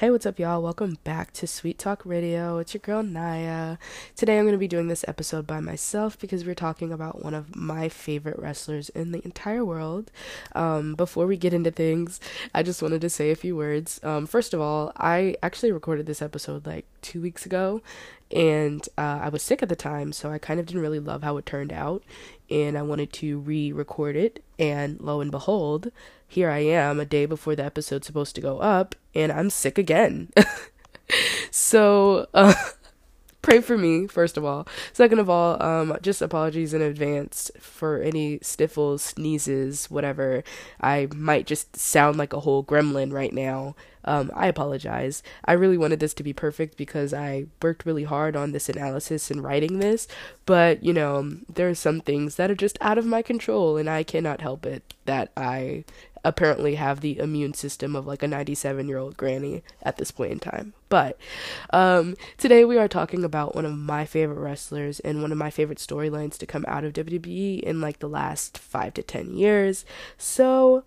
Hey, what's up, y'all? Welcome back to Sweet Talk Radio. It's your girl Naya. Today I'm going to be doing this episode by myself because we're talking about one of my favorite wrestlers in the entire world. Um, before we get into things, I just wanted to say a few words. Um, first of all, I actually recorded this episode like two weeks ago, and uh, I was sick at the time, so I kind of didn't really love how it turned out, and I wanted to re record it, and lo and behold, here I am a day before the episode's supposed to go up, and I'm sick again. so, uh, pray for me, first of all. Second of all, um, just apologies in advance for any sniffles, sneezes, whatever. I might just sound like a whole gremlin right now. Um, I apologize. I really wanted this to be perfect because I worked really hard on this analysis and writing this, but you know, there are some things that are just out of my control and I cannot help it that I apparently have the immune system of like a 97 year old granny at this point in time. But um, today we are talking about one of my favorite wrestlers and one of my favorite storylines to come out of WWE in like the last five to 10 years. So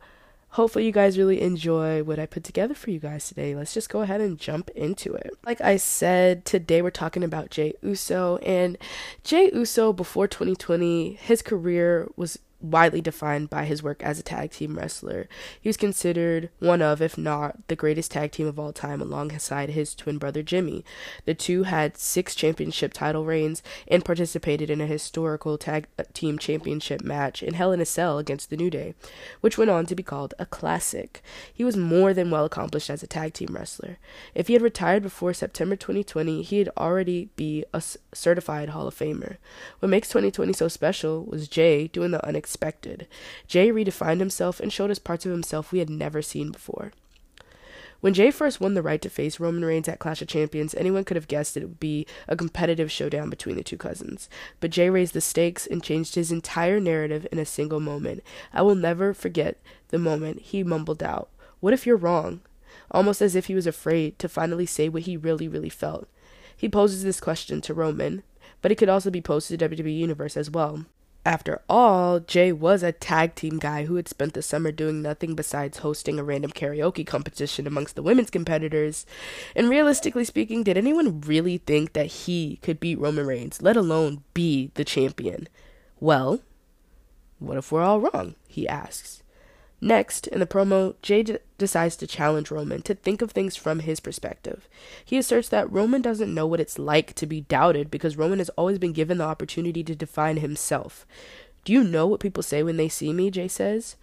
hopefully you guys really enjoy what I put together for you guys today. Let's just go ahead and jump into it. Like I said, today we're talking about Jey Uso and Jey Uso before 2020, his career was widely defined by his work as a tag team wrestler. He was considered one of, if not the greatest tag team of all time, alongside his twin brother Jimmy. The two had six championship title reigns and participated in a historical tag team championship match in Hell in a Cell against the New Day, which went on to be called a classic. He was more than well accomplished as a tag team wrestler. If he had retired before September 2020, he'd already be a certified Hall of Famer. What makes 2020 so special was Jey doing the unexpected expected. Jey redefined himself and showed us parts of himself we had never seen before. When Jey first won the right to face Roman Reigns at Clash of Champions, anyone could have guessed it would be a competitive showdown between the two cousins. But Jey raised the stakes and changed his entire narrative in a single moment. I will never forget the moment he mumbled out, What if you're wrong? Almost as if he was afraid to finally say what he really, really felt. He poses this question to Roman, but it could also be posed to the WWE Universe as well. After all, Jey was a tag team guy who had spent the summer doing nothing besides hosting a random karaoke competition amongst the women's competitors. And realistically speaking, did anyone really think that he could beat Roman Reigns, let alone be the champion? Well, what if we're all wrong? He asks. Next, in the promo, Jey d- decides to challenge Roman to think of things from his perspective. He asserts that Roman doesn't know what it's like to be doubted because Roman has always been given the opportunity to define himself. Do you know what people say when they see me? Jey says.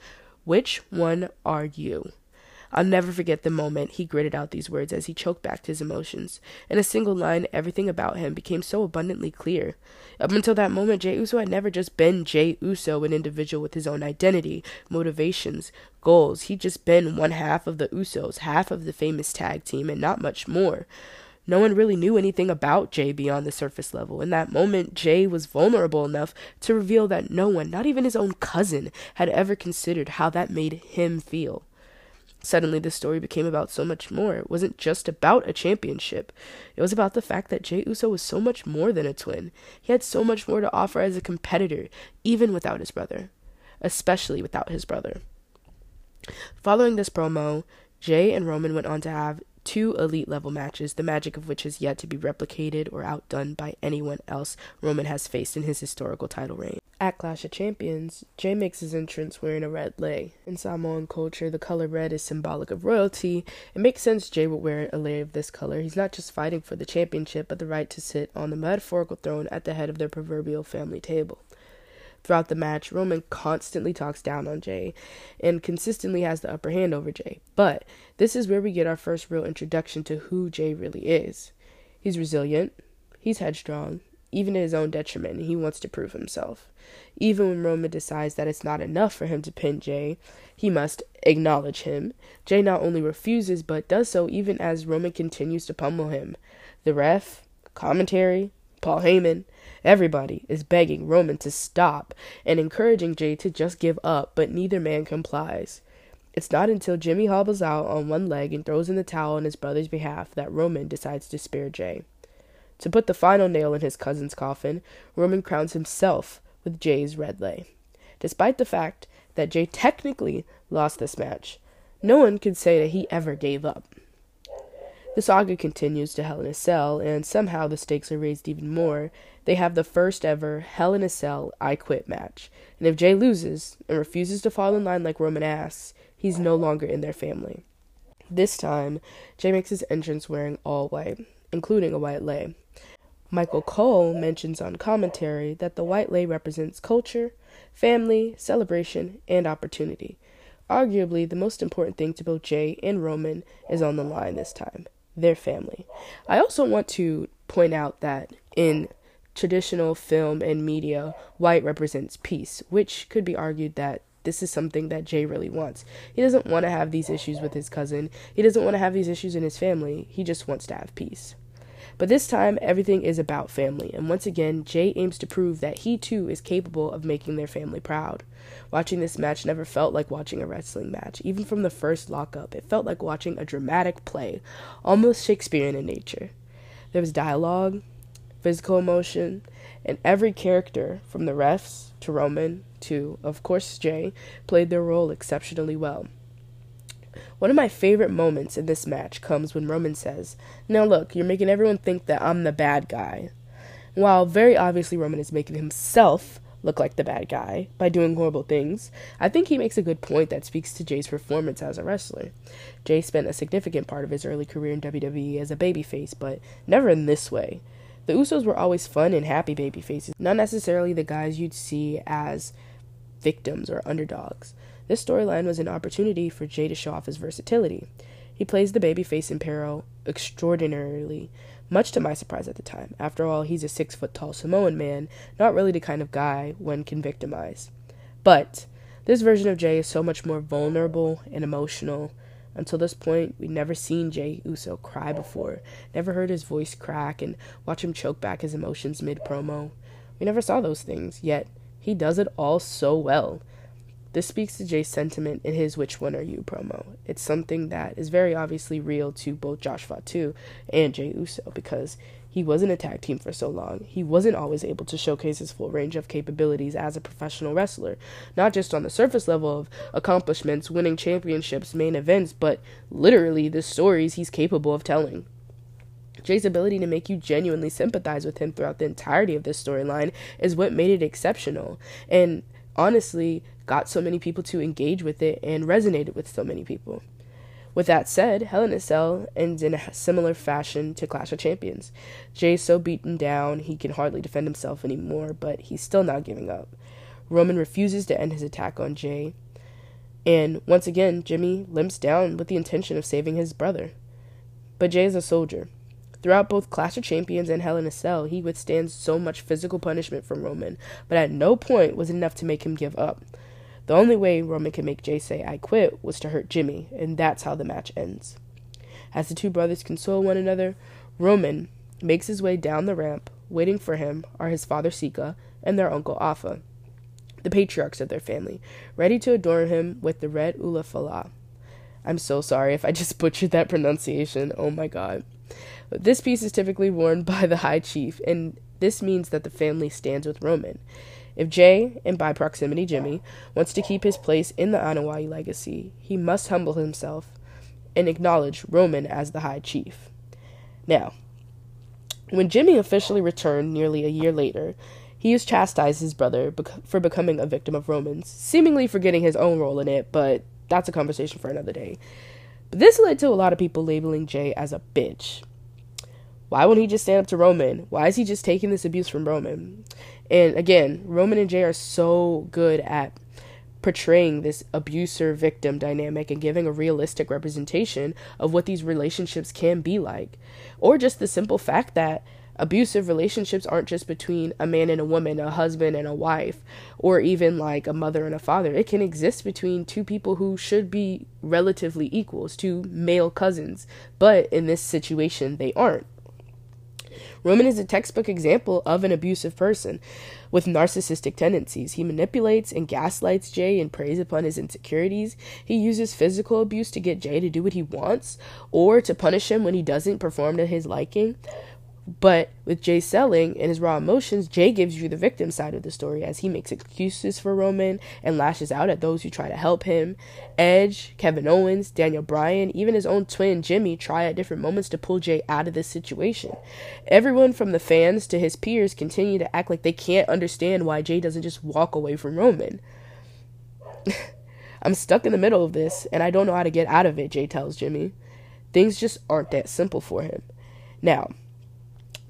Which one are you? I'll never forget the moment he gritted out these words as he choked back his emotions. In a single line, everything about him became so abundantly clear. Up until that moment, Jey Uso had never just been Jey Uso, an individual with his own identity, motivations, goals. He'd just been one half of the Usos, half of the famous tag team, and not much more. No one really knew anything about Jey beyond the surface level. In that moment, Jey was vulnerable enough to reveal that no one, not even his own cousin, had ever considered how that made him feel. Suddenly, the story became about so much more. It wasn't just about a championship. It was about the fact that Jey Uso was so much more than a twin. He had so much more to offer as a competitor, even without his brother. Especially without his brother. Following this promo, Jey and Roman went on to have two elite level matches, the magic of which is yet to be replicated or outdone by anyone else Roman has faced in his historical title reign. At Clash of Champions, Jey makes his entrance wearing a red lei. In Samoan culture, the color red is symbolic of royalty. It makes sense Jey would wear a lei of this color. He's not just fighting for the championship, but the right to sit on the metaphorical throne at the head of their proverbial family table. Throughout the match, Roman constantly talks down on Jey and consistently has the upper hand over Jey. But this is where we get our first real introduction to who Jey really is. He's resilient, he's headstrong, even at his own detriment, he wants to prove himself. Even when Roman decides that it's not enough for him to pin Jey, he must acknowledge him. Jey not only refuses, but does so even as Roman continues to pummel him. The ref, commentary, Paul Heyman, everybody is begging Roman to stop and encouraging Jey to just give up, but neither man complies. It's not until Jimmy hobbles out on one leg and throws in the towel on his brother's behalf that Roman decides to spare Jey. To put the final nail in his cousin's coffin, Roman crowns himself with Jey's red lei. Despite the fact that Jey technically lost this match, no one could say that he ever gave up. The saga continues to Hell in a Cell, and somehow the stakes are raised even more. They have the first ever Hell in a Cell I Quit match, and if Jey loses and refuses to fall in line like Roman asks, he's no longer in their family. This time, Jey makes his entrance wearing all white, including a white lei. Michael Cole mentions on commentary that the white lei represents culture, family, celebration, and opportunity. Arguably, the most important thing to both Jey and Roman is on the line this time their family. I also want to point out that in traditional film and media, white represents peace, which could be argued that this is something that Jey really wants. He doesn't want to have these issues with his cousin. He doesn't want to have these issues in his family. He just wants to have peace. But this time, everything is about family, and once again, Jey aims to prove that he too is capable of making their family proud. Watching this match never felt like watching a wrestling match. Even from the first lockup, it felt like watching a dramatic play, almost Shakespearean in nature. There was dialogue, physical emotion, and every character, from the refs to Roman to, of course, Jey, played their role exceptionally well. One of my favorite moments in this match comes when Roman says, Now look, you're making everyone think that I'm the bad guy. While very obviously Roman is making himself look like the bad guy by doing horrible things, I think he makes a good point that speaks to Jey's performance as a wrestler. Jey spent a significant part of his early career in WWE as a babyface, but never in this way. The Usos were always fun and happy babyfaces, not necessarily the guys you'd see as victims or underdogs. This storyline was an opportunity for Jey to show off his versatility. He plays the babyface in peril extraordinarily, much to my surprise at the time. After all, he's a six foot tall Samoan man, not really the kind of guy one can victimize. But this version of Jey is so much more vulnerable and emotional. Until this point, we'd never seen Jey Uso cry before, never heard his voice crack and watch him choke back his emotions mid promo. We never saw those things, yet he does it all so well. This speaks to Jey's sentiment in his Which One Are You promo. It's something that is very obviously real to both Josh Fatu and Jey Uso because he wasn't a tag team for so long. He wasn't always able to showcase his full range of capabilities as a professional wrestler, not just on the surface level of accomplishments, winning championships, main events, but literally the stories he's capable of telling. Jey's ability to make you genuinely sympathize with him throughout the entirety of this storyline is what made it exceptional. And honestly, got so many people to engage with it and resonated with so many people. With that said, Hell in a Cell ends in a similar fashion to Clash of Champions. Jey is so beaten down he can hardly defend himself anymore, but he's still not giving up. Roman refuses to end his attack on Jey, and once again, Jimmy limps down with the intention of saving his brother. But Jey is a soldier. Throughout both Clash of Champions and Hell in a Cell, he withstands so much physical punishment from Roman, but at no point was it enough to make him give up. The only way Roman could make Jey say, I quit, was to hurt Jimmy, and that's how the match ends. As the two brothers console one another, Roman makes his way down the ramp. Waiting for him are his father Sika and their uncle Afa, the patriarchs of their family, ready to adorn him with the red ulafala. I'm so sorry if I just butchered that pronunciation. Oh my god. This piece is typically worn by the High Chief, and this means that the family stands with Roman. If Jey, and by proximity Jimmy, wants to keep his place in the Anoa'i legacy, he must humble himself and acknowledge Roman as the High Chief. Now, when Jimmy officially returned nearly a year later, he has chastised his brother for becoming a victim of Romans, seemingly forgetting his own role in it, but that's a conversation for another day. But this led to a lot of people labeling Jey as a bitch. Why won't he just stand up to Roman? Why is he just taking this abuse from Roman? And again, Roman and Jey are so good at portraying this abuser victim dynamic and giving a realistic representation of what these relationships can be like. Or just the simple fact that abusive relationships aren't just between a man and a woman, a husband and a wife, or even like a mother and a father. It can exist between two people who should be relatively equals, two male cousins, but in this situation, they aren't. Roman is a textbook example of an abusive person with narcissistic tendencies. He manipulates and gaslights Jey and preys upon his insecurities. He uses physical abuse to get Jey to do what he wants or to punish him when he doesn't perform to his liking. But with Jey selling and his raw emotions, Jey gives you the victim side of the story as he makes excuses for Roman and lashes out at those who try to help him. Edge, Kevin Owens, Daniel Bryan, even his own twin Jimmy try at different moments to pull Jey out of this situation. Everyone from the fans to his peers continue to act like they can't understand why Jey doesn't just walk away from Roman. I'm stuck in the middle of this and I don't know how to get out of it, Jey tells Jimmy. Things just aren't that simple for him. Now,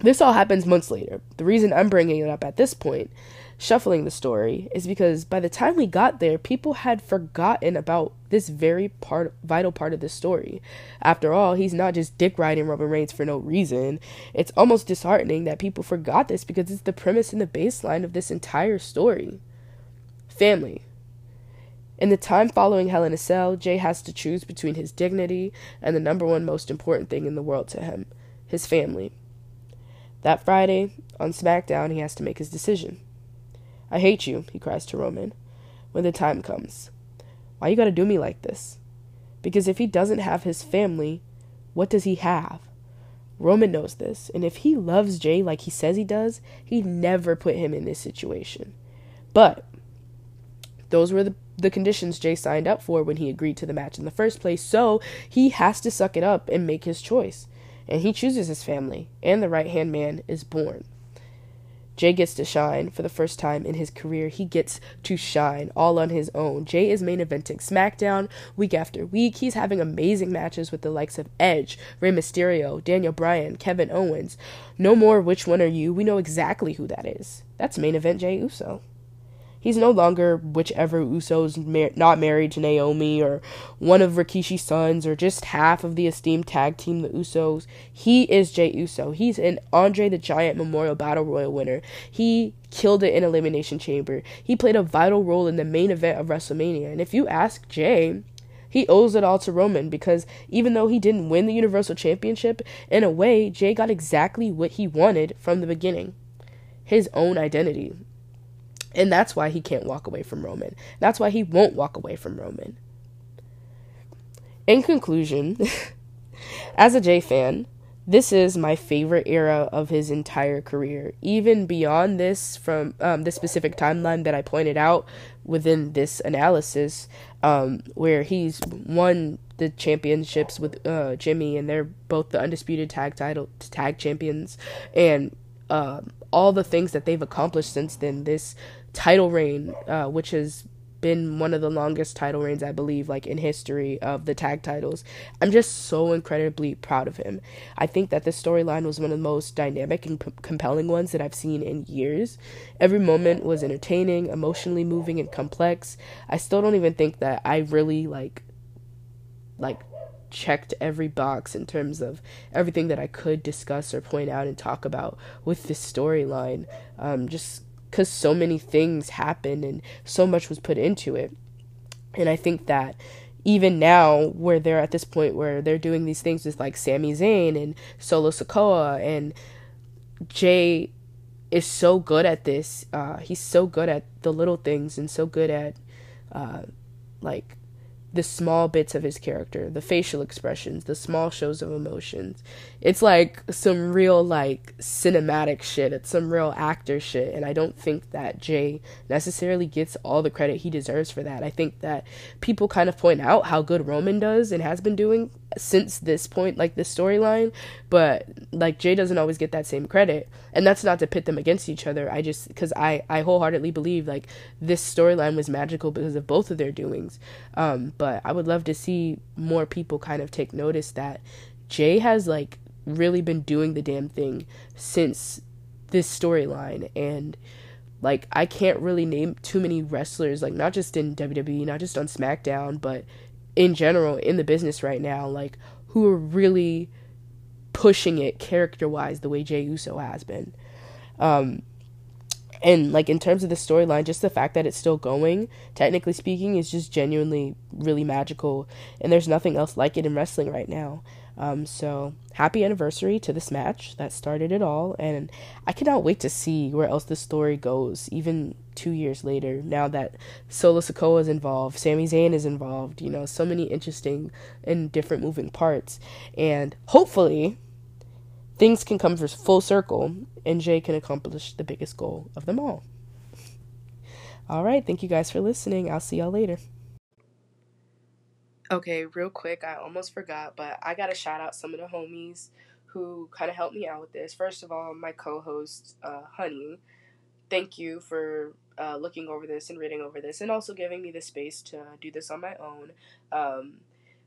this all happens months later. The reason I'm bringing it up at this point, shuffling the story, is because by the time we got there, people had forgotten about this very part, vital part of the story. After all, he's not just dick riding Roman Reigns for no reason. It's almost disheartening that people forgot this because it's the premise and the baseline of this entire story. Family. In the time following Hell in a Cell, Jey has to choose between his dignity and the number one most important thing in the world to him his family. That Friday, on SmackDown, he has to make his decision. I hate you, he cries to Roman, when the time comes. Why you gotta do me like this? Because if he doesn't have his family, what does he have? Roman knows this, and if he loves Jey like he says he does, he'd never put him in this situation. But those were the, the conditions Jey signed up for when he agreed to the match in the first place, so he has to suck it up and make his choice and he chooses his family, and the right hand man is born. Jey gets to shine for the first time in his career. He gets to shine all on his own. Jey is main eventing SmackDown week after week. He's having amazing matches with the likes of Edge, Rey Mysterio, Daniel Bryan, Kevin Owens. No more which one are you? We know exactly who that is. That's main event Jey Uso. He's no longer whichever Uso's mar- not married to Naomi or one of Rikishi's sons or just half of the esteemed tag team, the Usos. He is Jey Uso. He's an Andre the Giant Memorial Battle Royal winner. He killed it in Elimination Chamber. He played a vital role in the main event of WrestleMania. And if you ask Jey, he owes it all to Roman because even though he didn't win the Universal Championship, in a way, Jey got exactly what he wanted from the beginning his own identity. And that's why he can't walk away from Roman. That's why he won't walk away from Roman. In conclusion, as a Jey fan, this is my favorite era of his entire career. Even beyond this, from um, the specific timeline that I pointed out within this analysis, um, where he's won the championships with uh, Jimmy, and they're both the undisputed tag title tag champions, and uh, all the things that they've accomplished since then. This title reign, uh, which has been one of the longest title reigns, I believe, like in history of the tag titles. I'm just so incredibly proud of him. I think that this storyline was one of the most dynamic and p- compelling ones that I've seen in years. Every moment was entertaining, emotionally moving, and complex. I still don't even think that I really like, like, checked every box in terms of everything that I could discuss or point out and talk about with this storyline. Um, just because so many things happened and so much was put into it. And I think that even now, where they're at this point where they're doing these things with like Sami Zayn and Solo Sikoa and Jey is so good at this. Uh, he's so good at the little things and so good at uh, like the small bits of his character, the facial expressions, the small shows of emotions. It's like some real like cinematic shit. It's some real actor shit and I don't think that Jey necessarily gets all the credit he deserves for that. I think that people kind of point out how good Roman does and has been doing since this point, like this storyline, but like Jey doesn't always get that same credit, and that's not to pit them against each other. I just because I I wholeheartedly believe like this storyline was magical because of both of their doings. Um, but I would love to see more people kind of take notice that Jey has like really been doing the damn thing since this storyline and like I can't really name too many wrestlers like not just in WWE, not just on SmackDown, but in general in the business right now, like who are really pushing it character wise the way Jey Uso has been. Um, and like in terms of the storyline, just the fact that it's still going, technically speaking, is just genuinely really magical. And there's nothing else like it in wrestling right now. Um, so happy anniversary to this match that started it all, and I cannot wait to see where else the story goes, even two years later. Now that Solo Sikoa is involved, Sami Zayn is involved, you know, so many interesting and different moving parts, and hopefully things can come full circle and Jey can accomplish the biggest goal of them all. All right, thank you guys for listening. I'll see y'all later. Okay, real quick, I almost forgot, but I got to shout out some of the homies who kind of helped me out with this. First of all, my co host, uh, Honey. Thank you for uh, looking over this and reading over this and also giving me the space to do this on my own. Um,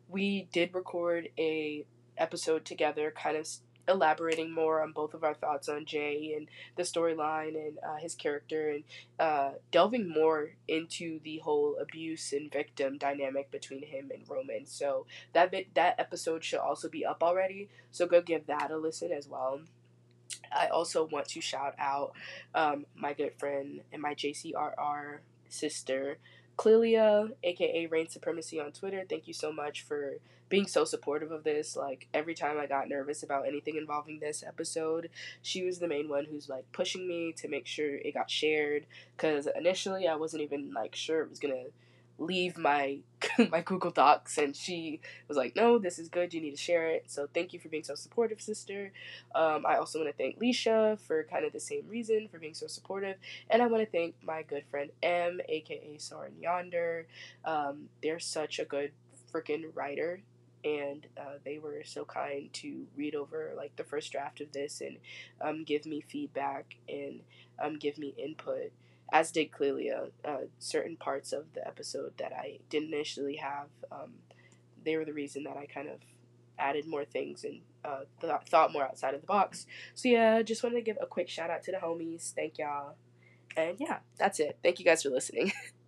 we did record a episode together, kind of elaborating more on both of our thoughts on Jey and the storyline and uh, his character and uh, delving more into the whole abuse and victim dynamic between him and Roman. So that bit, that episode should also be up already. So go give that a listen as well. I also want to shout out um, my good friend and my JCRR sister, Clelia, aka Rain Supremacy on Twitter. Thank you so much for being so supportive of this. Like every time I got nervous about anything involving this episode, she was the main one who's like pushing me to make sure it got shared. Cause initially I wasn't even like sure it was gonna leave my my Google Docs and she was like, "No, this is good. You need to share it." So thank you for being so supportive, sister. Um, I also want to thank Leisha for kind of the same reason for being so supportive, and I want to thank my good friend M, aka Soren Yonder. Um, they're such a good freaking writer. And uh, they were so kind to read over like the first draft of this and um, give me feedback and um, give me input as did Clelia, uh, certain parts of the episode that I didn't initially have. Um, they were the reason that I kind of added more things and uh, th- thought more outside of the box. So yeah, just wanted to give a quick shout out to the homies. Thank y'all. And yeah, that's it. Thank you guys for listening.